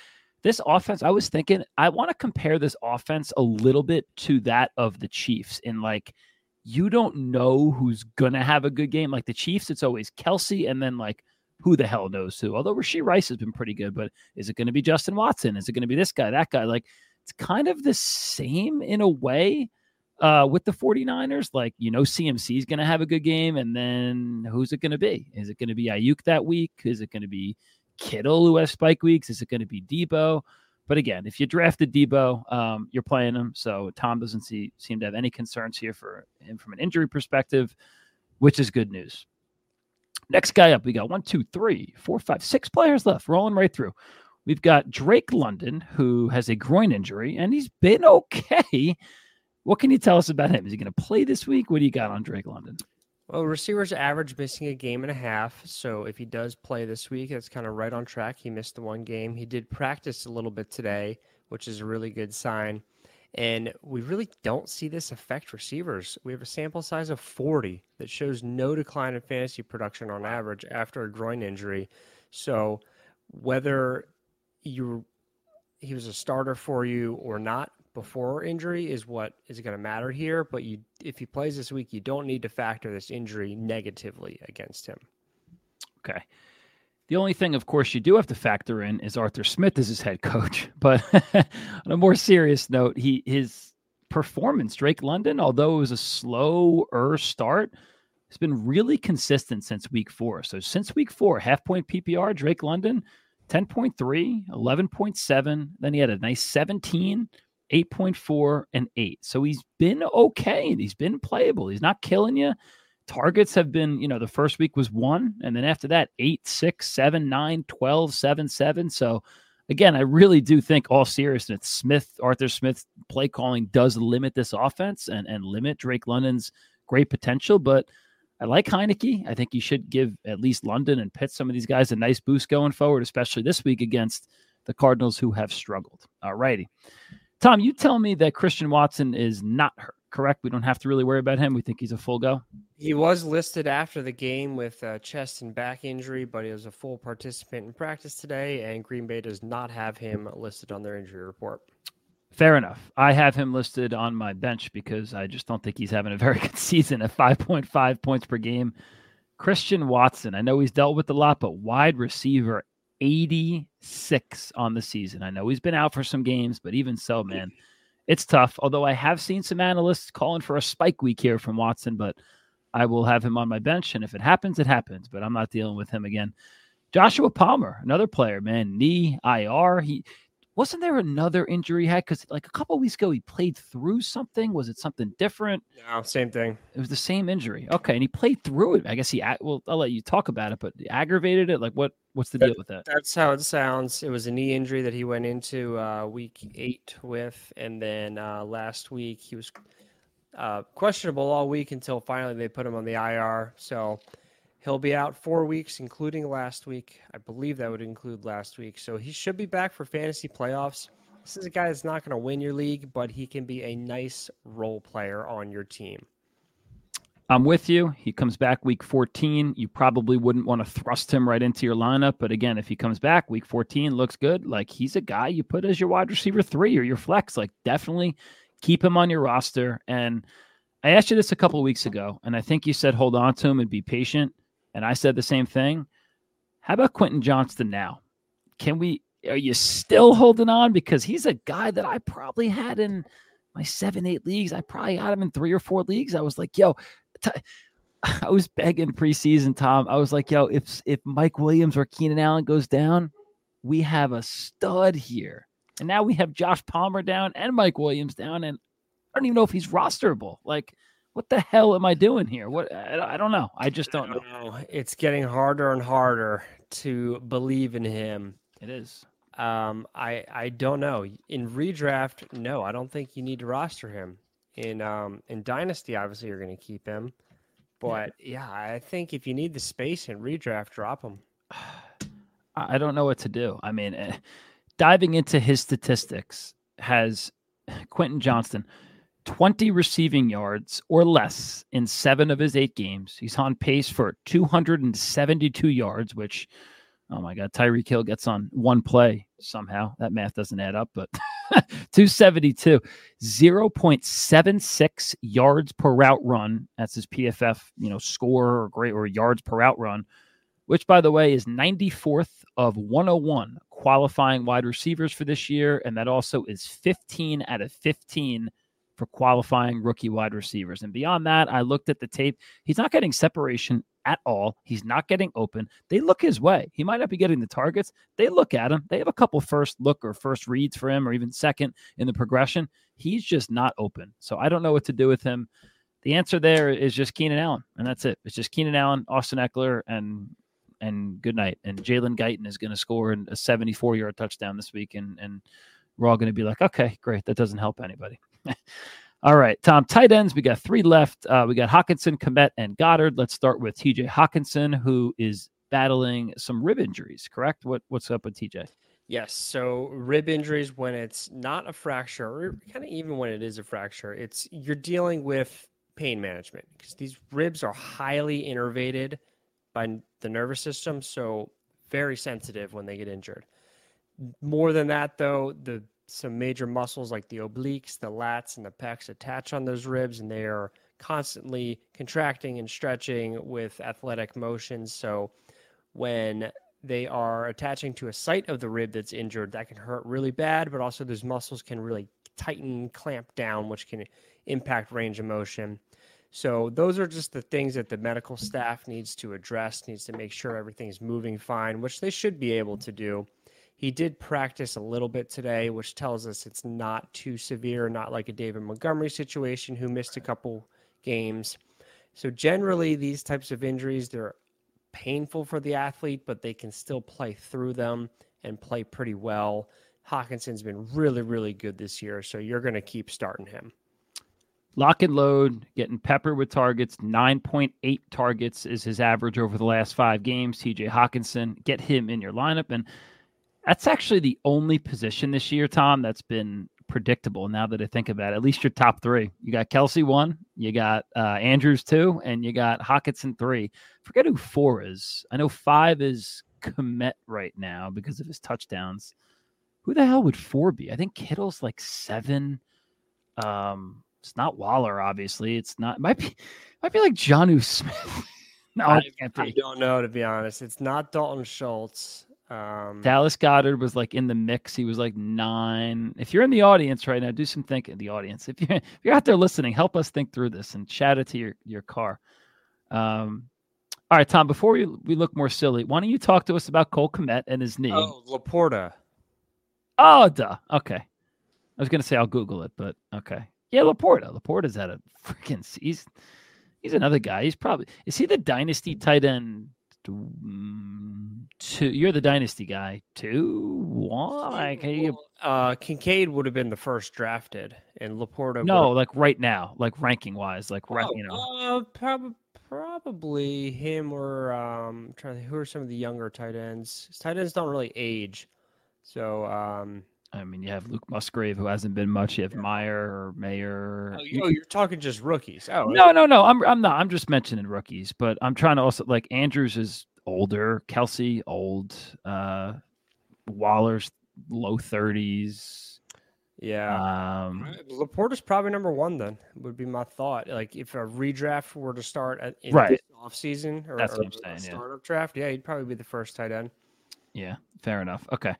this offense, I was thinking I want to compare this offense a little bit to that of the Chiefs in like you don't know who's gonna have a good game. Like the Chiefs, it's always Kelce and then like who the hell knows who. Although Rashee Rice has been pretty good, but is it going to be Justin Watson? Is it going to be this guy, that guy? Like it's kind of the same in a way uh, with the 49ers. Like, you know, CMC is going to have a good game. And then who's it going to be? Is it going to be Aiyuk that week? Is it going to be Kittle who has spike weeks? Is it going to be Deebo? But again, if you drafted Deebo, um, you're playing him. So Tom doesn't see, seem to have any concerns here for him from an injury perspective, which is good news. Next guy up, we got one, two, three, four, five, six players left, rolling right through. We've got Drake London, who has a groin injury, and he's been okay. What can you tell us about him? Is he going to play this week? What do you got on Drake London? Well, receivers average missing a game and a half. So if he does play this week, that's kind of right on track. He missed the one game. He did practice a little bit today, which is a really good sign. And we really don't see this affect receivers. We have a sample size of 40 that shows no decline in fantasy production on average after a groin injury. So whether you he was a starter for you or not before injury is what is going to matter here. But you, if he plays this week, you don't need to factor this injury negatively against him. Okay. The only thing, of course, you do have to factor in is Arthur Smith as his head coach. But on a more serious note, he his performance, Drake London, although it was a slower start, has been really consistent since week four. So since week four, half point PPR, Drake London 10.3, 11.7. Then he had a nice 17, 8.4, and 8. So he's been okay he's been playable. He's not killing you. Targets have been, you know, the first week was one. And then after that, 8, 6, 7, 9, 12, 7, 7. So again, I really do think all seriousness, Smith, Arthur Smith's play calling does limit this offense and, and limit Drake London's great potential. But I like Heinicke. I think you should give at least London and Pitt some of these guys a nice boost going forward, especially this week against the Cardinals who have struggled. All righty. Tom, you tell me that Christian Watson is not hurt, correct? We don't have to really worry about him. We think he's a full go. He was listed after the game with a chest and back injury, but he was a full participant in practice today, and Green Bay does not have him listed on their injury report. Fair enough. I have him listed on my bench because I just don't think he's having a very good season at 5.5 points per game. Christian Watson, I know he's dealt with a lot, but wide receiver 86 on the season. I know he's been out for some games, but even so, man, it's tough. Although I have seen some analysts calling for a spike week here from Watson, but I will have him on my bench. And if it happens, it happens, but I'm not dealing with him again. Joshua Palmer, another player, man, knee IR. He wasn't there another injury he had? Because like a couple weeks ago, he played through something. Was it something different? No, same thing. It was the same injury. Okay, and he played through it. I guess he. Well, I'll let you talk about it, but aggravated it. Like what? What's the that, deal with that? That's how it sounds. It was a knee injury that he went into uh, week eight with, and then uh, last week he was uh, questionable all week until finally they put him on the IR. So He'll be out four weeks, including last week. I believe that would include last week. So he should be back for fantasy playoffs. This is a guy that's not going to win your league, but he can be a nice role player on your team. I'm with you. He comes back week 14. You probably wouldn't want to thrust him right into your lineup. But again, if he comes back week 14, looks good. Like he's a guy you put as your wide receiver three or your flex. Like definitely keep him on your roster. And I asked you this a couple weeks ago, and I think you said hold on to him and be patient and I said the same thing. How about Quentin Johnston now? Can we? Are you still holding on because he's a guy that I probably had in my seven, eight leagues. I probably had him in three or four leagues. I was like, yo, t- I was begging preseason, Tom. I was like, yo, if if Mike Williams or Keenan Allen goes down, we have a stud here. And now we have Josh Palmer down and Mike Williams down, and I don't even know if he's rosterable. Like what the hell am I doing here? What I, don't know. I just don't, don't know. know. It's getting harder and harder to believe in him. It is. Um, I I don't know. In redraft, no, I don't think you need to roster him. In um in dynasty, obviously you're going to keep him, but yeah. yeah, I think if you need the space in redraft, drop him. I don't know what to do. I mean, eh, diving into his statistics has Quentin Johnston 20 receiving yards or less in seven of his eight games. He's on pace for 272 yards, which, oh my God, Tyreek Hill gets on one play somehow. That math doesn't add up, but 272, 0.76 yards per route run. That's his PFF, you know, score or great or yards per route run, which by the way is 94th of 101 qualifying wide receivers for this year. And that also is 15 out of 15 for qualifying rookie wide receivers. And beyond that, I looked at the tape. He's not getting separation at all. He's not getting open. They look his way. He might not be getting the targets. They look at him. They have a couple first look or first reads for him, or even second in the progression. He's just not open. So I don't know what to do with him. The answer there is just Keenan Allen, and that's it. It's just Keenan Allen, Austin Ekeler, and and good night. And Jalen Guyton is going to score a 74 yard touchdown this week, and and we're all going to be like, okay, great. That doesn't help anybody. All right, Tom, tight ends. We got three left. Uh, we got Hockenson, Kmet, and Goedert. Let's start with TJ Hockenson, who is battling some rib injuries, correct? What What's up with TJ? Yes. So rib injuries, when it's not a fracture, or kind of even when it is a fracture, it's you're dealing with pain management because these ribs are highly innervated by the nervous system, so very sensitive when they get injured. More than that, though, the some major muscles like the obliques, the lats, and the pecs attach on those ribs, and they are constantly contracting and stretching with athletic motions. So when they are attaching to a site of the rib that's injured, that can hurt really bad, but also those muscles can really tighten, clamp down, which can impact range of motion. So those are just the things that the medical staff needs to address, needs to make sure everything's moving fine, which they should be able to do. He did practice a little bit today, which tells us it's not too severe, not like a David Montgomery situation who missed a couple games. So generally, these types of injuries they're painful for the athlete, but they can still play through them and play pretty well. Hockenson's been really, really good this year, so you're going to keep starting him. lock and load, getting peppered with targets. 9.8 targets is his average over the last five games. TJ Hockenson, get him in your lineup. And that's actually the only position this year, Tom, that's been predictable now that I think about it. At least your top three. You got Kelce one, you got uh, Andrews two, and you got Hockenson three. Forget who four is. I know five is Kmet right now because of his touchdowns. Who the hell would four be? I think Kittle's like seven. Um, it's not Waller, obviously. It's not. It might be. Might be like Jonnu Smith. no, I, I don't know to be honest. It's not Dalton Schultz. Um, Dallas Goedert was like in the mix. He was like nine. If you're in the audience right now, do some thinking. The audience, if you're if you're out there listening, help us think through this and chat it to your your car. Um, all right, Tom. Before we we look more silly, why don't you talk to us about Cole Kmet and his knee? Oh, Laporta. Oh, duh. Okay. I was gonna say I'll Google it, but okay. Yeah, Laporta. Laporta's at a freaking. He's he's another guy. He's probably is he the dynasty tight end two. You're the dynasty guy. Two, one. Like, you... uh, Kincaid would have been the first drafted, and Laporta. No, like right now, like ranking wise, like oh, you know. Uh, prob- probably him or um. trying to who are some of the younger tight ends? Tight ends don't really age, so um. I mean, you have Luke Musgrave, who hasn't been much. You have Meyer or Mayer. Oh, you, you're talking just rookies. Oh, no, no, no. I'm, I'm not. I'm just mentioning rookies, but I'm trying to also like Andrews is older, Kelce old, uh, Waller's low 30s. Yeah. Um, Laporta's probably number one. Then would be my thought. Like if a redraft were to start at in right off season or, That's or saying, startup yeah. draft, yeah, he'd probably be the first tight end. Yeah, fair enough. Okay.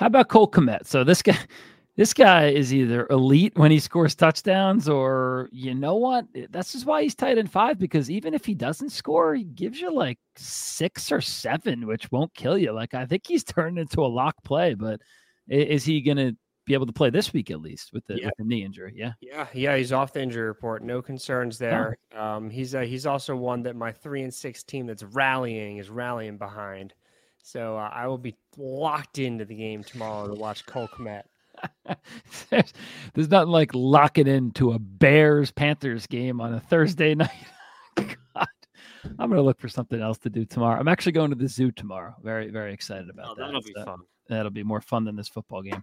How about Cole Kmet? So this guy, this guy is either elite when he scores touchdowns, or you know what? That's just why he's tight end five because even if he doesn't score, he gives you like six or seven, which won't kill you. Like I think he's turned into a lock play, but is he going to be able to play this week at least with the, yeah. with the, knee injury. Yeah, yeah, yeah. He's off the injury report. No concerns there. Um, he's uh, he's also one that my three and six team that's rallying is rallying behind. So uh, I will be locked into the game tomorrow to watch Cole Kmet. there's, there's nothing like locking into a Bears Panthers game on a Thursday night. God, I'm gonna look for something else to do tomorrow. I'm actually going to the zoo tomorrow. Very, very excited about oh, that. That'll be so, fun. That'll be more fun than this football game.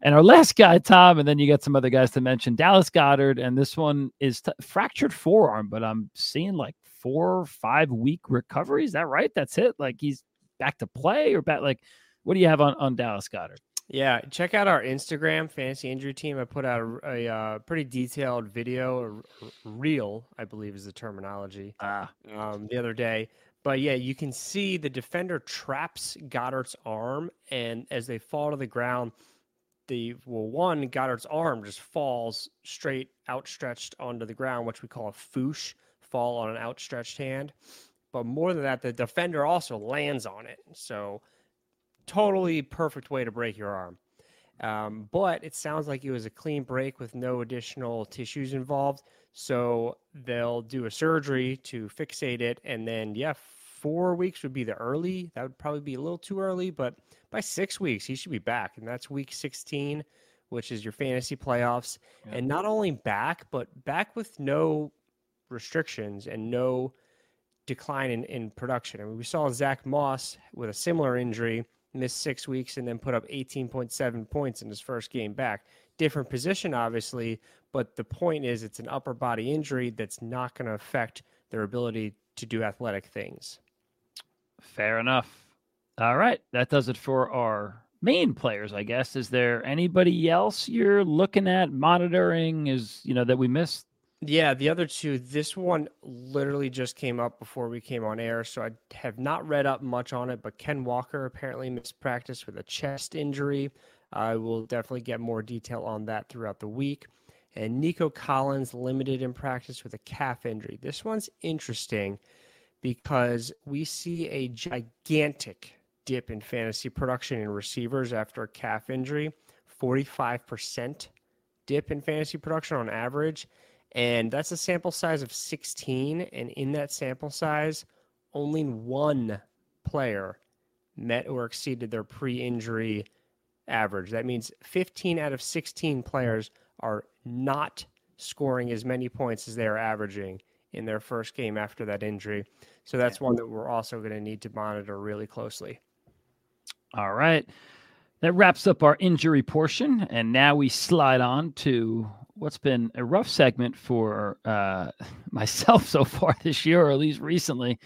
And our last guy, Tom, and then you got some other guys to mention. Dallas Goedert, and this one is t- fractured forearm, but I'm seeing like four, five week recovery. Is that right? That's it. Like he's back to play or back? Like, what do you have on on Dallas Goedert? Yeah, check out our Instagram fantasy injury team. I put out a, a, uh, pretty detailed video, a reel, I believe is the terminology, ah. um, the other day. But yeah, you can see the defender traps Goedert's arm, and as they fall to the ground, the well, one Goedert's arm just falls straight outstretched onto the ground, which we call a foosh, fall on an outstretched hand. But more than that, the defender also lands on it. So totally perfect way to break your arm. Um, but it sounds like it was a clean break with no additional tissues involved. So they'll do a surgery to fixate it. And then, yeah, four weeks would be the early. That would probably be a little too early. But by six weeks, he should be back. And that's week 16, which is your fantasy playoffs. Yeah. And not only back, but back with no restrictions and no decline in, in production. I mean, we saw Zach Moss with a similar injury miss six weeks and then put up 18.7 points in his first game back. Different position, obviously, but the point is it's an upper body injury that's not going to affect their ability to do athletic things. Fair enough. All right. That does it for our main players, I guess. Is there anybody else you're looking at monitoring? Is, you know, that we missed? Yeah, the other two, this one literally just came up before we came on air, so I have not read up much on it. But Ken Walker apparently missed practice with a chest injury. I will definitely get more detail on that throughout the week. And Nico Collins limited in practice with a calf injury. This one's interesting because we see a gigantic dip in fantasy production in receivers after a calf injury 45% dip in fantasy production on average. And that's a sample size of 16. And in that sample size, only one player met or exceeded their pre injury average. That means 15 out of 16 players are not scoring as many points as they are averaging in their first game after that injury. So that's one that we're also going to need to monitor really closely. All right. That wraps up our injury portion. And now we slide on to what's been a rough segment for uh, myself so far this year, or at least recently.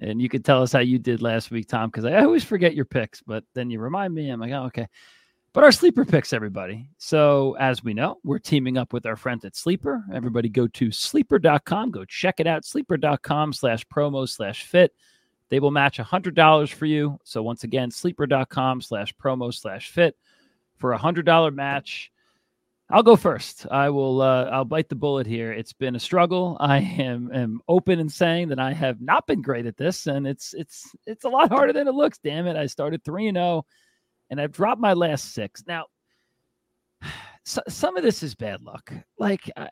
And you could tell us how you did last week, Tom, because I always forget your picks, but then you remind me. I'm like, oh, okay. But our sleeper picks, everybody. So, as we know, we're teaming up with our friends at Sleeper. Everybody go to sleeper.com, go check it out, sleeper.com slash promo slash fit. They will match $100 for you. So, once again, sleeper.com slash promo slash fit for a $100 match. I'll go first. I will. Uh, I'll bite the bullet here. It's been a struggle. I am am open in saying that I have not been great at this, and it's it's it's a lot harder than it looks. Damn it! I started three and zero, oh, and I've dropped my last six. Now, so, some of this is bad luck. Like I,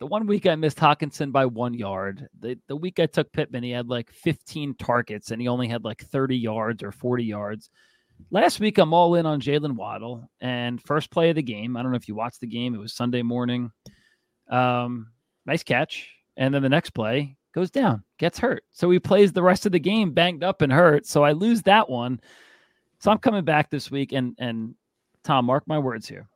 the one week I missed Hockenson by one yard. The the week I took Pittman, he had like 15 targets, and he only had like 30 yards or 40 yards. Last week, I'm all in on Jaylen Waddle and first play of the game. I don't know if you watched the game. It was Sunday morning. Um, nice catch. And then the next play goes down, gets hurt. So he plays the rest of the game banged up and hurt. So I lose that one. So I'm coming back this week. And, and Tom, mark my words here.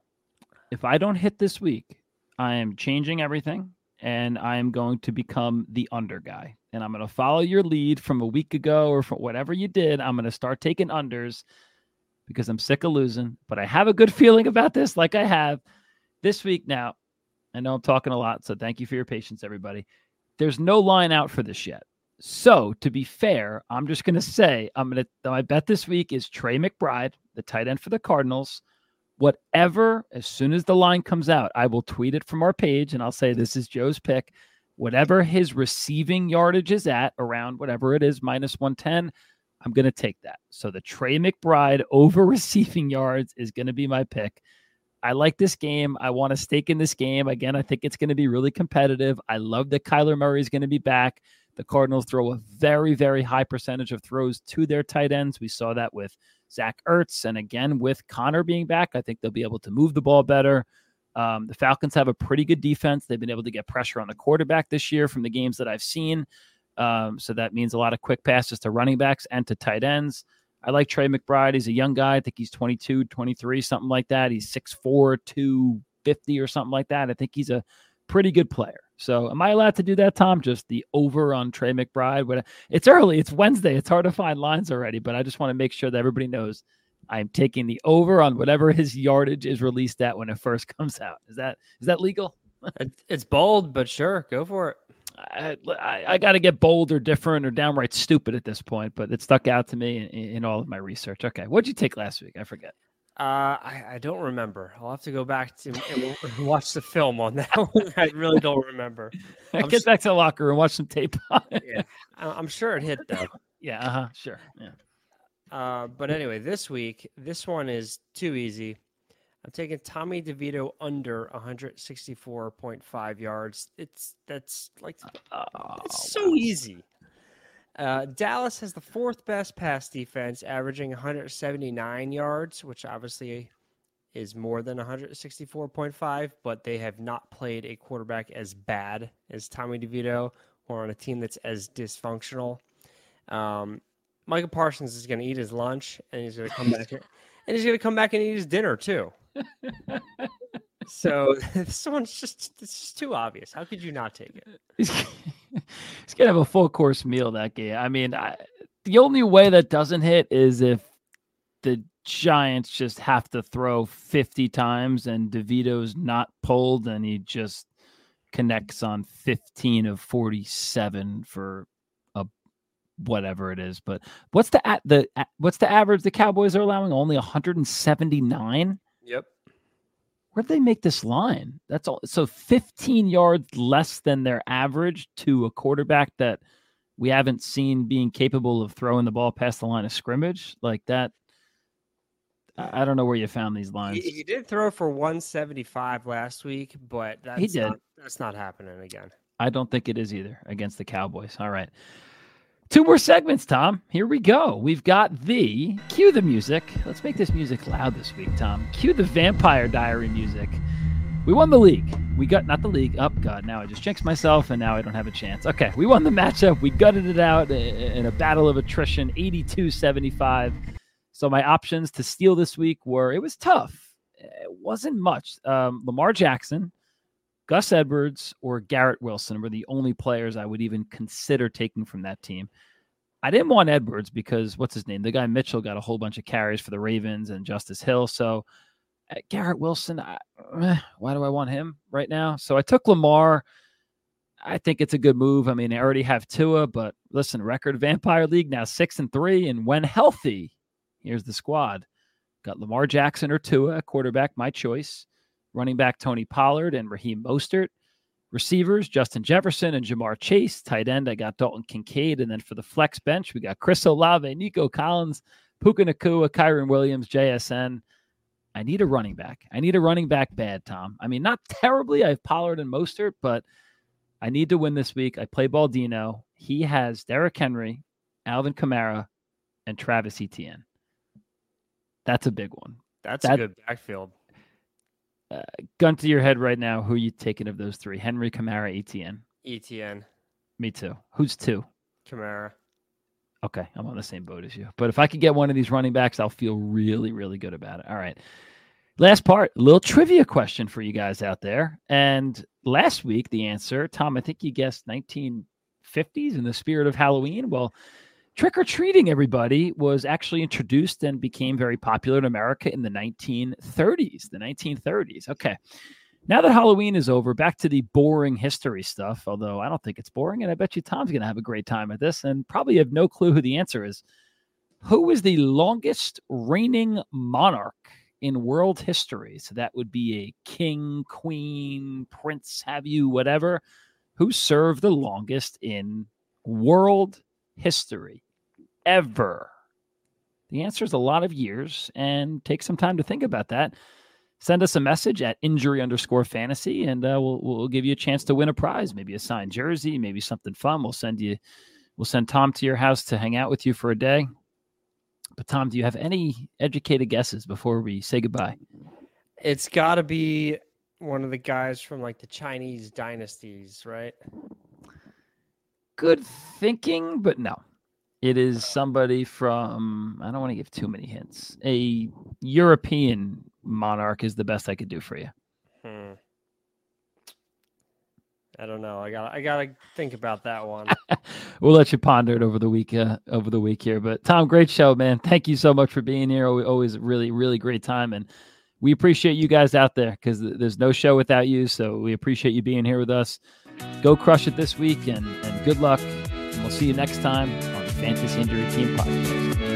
If I don't hit this week, I am changing everything and I am going to become the under guy. And I'm going to follow your lead from a week ago or from whatever you did. I'm going to start taking unders because I'm sick of losing, but I have a good feeling about this, like I have this week now. I know I'm talking a lot, so thank you for your patience, everybody. There's no line out for this yet. So, to be fair, I'm just going to say I'm going to, my bet this week is Trey McBride, the tight end for the Cardinals. Whatever, as soon as the line comes out, I will tweet it from our page and I'll say, This is Joe's pick. Whatever his receiving yardage is at, around whatever it is, minus 110, I'm going to take that. So the Trey McBride over receiving yards is going to be my pick. I like this game. I want to stake in this game. Again, I think it's going to be really competitive. I love that Kyler Murray is going to be back. The Cardinals throw a very, very high percentage of throws to their tight ends. We saw that with Zach Ertz. And again, with Conner being back, I think they'll be able to move the ball better. Um, the Falcons have a pretty good defense. They've been able to get pressure on the quarterback this year from the games that I've seen. Um, so that means a lot of quick passes to running backs and to tight ends. I like Trey McBride. He's a young guy. I think he's 22, 23, something like that. He's 6'4, 250 or something like that. I think he's a pretty good player. So am I allowed to do that, Tom? Just the over on Trey McBride? But it's early. It's Wednesday. It's hard to find lines already, but I just want to make sure that everybody knows I'm taking the over on whatever his yardage is released at when it first comes out. Is that is that legal? it's bold, but sure, go for it. I, I, I got to get bold or different or downright stupid at this point, but it stuck out to me in, in all of my research. Okay, what'd you take last week? I forget. Uh, I, I don't remember. I'll have to go back to watch the film on that one. I really don't remember. I'm get back to the locker room, watch some tape. Yeah, I'm sure it hit though. yeah, uh-huh, sure. Yeah. Uh, but anyway, this week, this one is too easy. I'm taking Tommy DeVito under 164.5 yards. It's that's like oh, it's so easy. Uh, Dallas has the fourth best pass defense, averaging 179 yards, which obviously is more than 164.5. But they have not played a quarterback as bad as Tommy DeVito, or on a team that's as dysfunctional. Um, Micah Parsons is going to eat his lunch, and he's going to come back, and he's going to come back and eat his dinner too so this one's just it's just too obvious. How could you not take it? He's, he's gonna have a full course meal that game. I mean, I, the only way that doesn't hit is if the Giants just have to throw 50 times and DeVito's not pulled and he just connects on 15 of 47 for whatever it is. But what's the at the what's the average the Cowboys are allowing? Only 179. Yep. Where'd they make this line? That's all. So 15 yards less than their average to a quarterback that we haven't seen being capable of throwing the ball past the line of scrimmage like that. I don't know where you found these lines. He, he did throw for 175 last week, but that's he did. Not, that's not happening again. I don't think it is either against the Cowboys. All right. Two more segments, Tom. Here we go. We've got the cue the music. Let's make this music loud this week, Tom. Cue the Vampire Diary music. We won the league. We got not the league. Oh God! Now I just jinxed myself, and now I don't have a chance. Okay, we won the matchup. We gutted it out in a battle of attrition, 82-75. So my options to steal this week were it was tough. It wasn't much. Um, Lamar Jackson, Gus Edwards, or Garrett Wilson were the only players I would even consider taking from that team. I didn't want Edwards because what's his name? The guy Mitchell got a whole bunch of carries for the Ravens and Justice Hill. So uh, Garrett Wilson, I, why do I want him right now? So I took Lamar. I think it's a good move. I mean, I already have Tua, but listen, record Vampire League now six and three, and when healthy, here's the squad: got Lamar Jackson or Tua, quarterback, my choice. Running back Tony Pollard and Raheem Mostert. Receivers, Justin Jefferson and Ja'Marr Chase. Tight end, I got Dalton Kincaid. And then for the flex bench, we got Chris Olave, Nico Collins, Puka Nacua, Kyren Williams, JSN. I need a running back. I need a running back bad, Tom. I mean, not terribly. I have Pollard and Mostert, but I need to win this week. I play Baldino. He has Derrick Henry, Alvin Kamara, and Travis Etienne. That's a big one. That's that, a good backfield. Uh, gun to your head right now. Who are you taking of those three? Henry, Kamara, ETN. ETN. Me too. Who's two? Kamara. Okay, I'm on the same boat as you. But if I could get one of these running backs, I'll feel really, really good about it. All right. Last part, little trivia question for you guys out there. And last week, the answer, Tom, I think you guessed 1950s in the spirit of Halloween. Well, trick or treating, everybody, was actually introduced and became very popular in America in the 1930s. The 1930s. Okay. Now that Halloween is over, back to the boring history stuff, although I don't think it's boring. And I bet you Tom's going to have a great time at this and probably have no clue who the answer is. Who is the longest reigning monarch in world history? So that would be a king, queen, prince, have you, whatever, who served the longest in world history ever? The answer is a lot of years and take some time to think about that. Send us a message at injury underscore fantasy and uh, we'll, we'll give you a chance to win a prize maybe a signed jersey maybe something fun. We'll send you we'll send tom to your house to hang out with you for a day. But tom do you have any educated guesses before we say goodbye? It's got to be one of the guys from like the chinese dynasties right good thinking but no it is somebody from i don't want to give too many hints a european monarch is the best I could do for you. Hmm. I don't know. I got I got to think about that one. we'll let you ponder it over the week uh, over the week here. But Tom, great show, man. Thank you so much for being here. Always really really great time and we appreciate you guys out there because there's no show without you. So we appreciate you being here with us. Go crush it this week and, and good luck. And we'll see you next time on Fantasy Injury Team Podcast.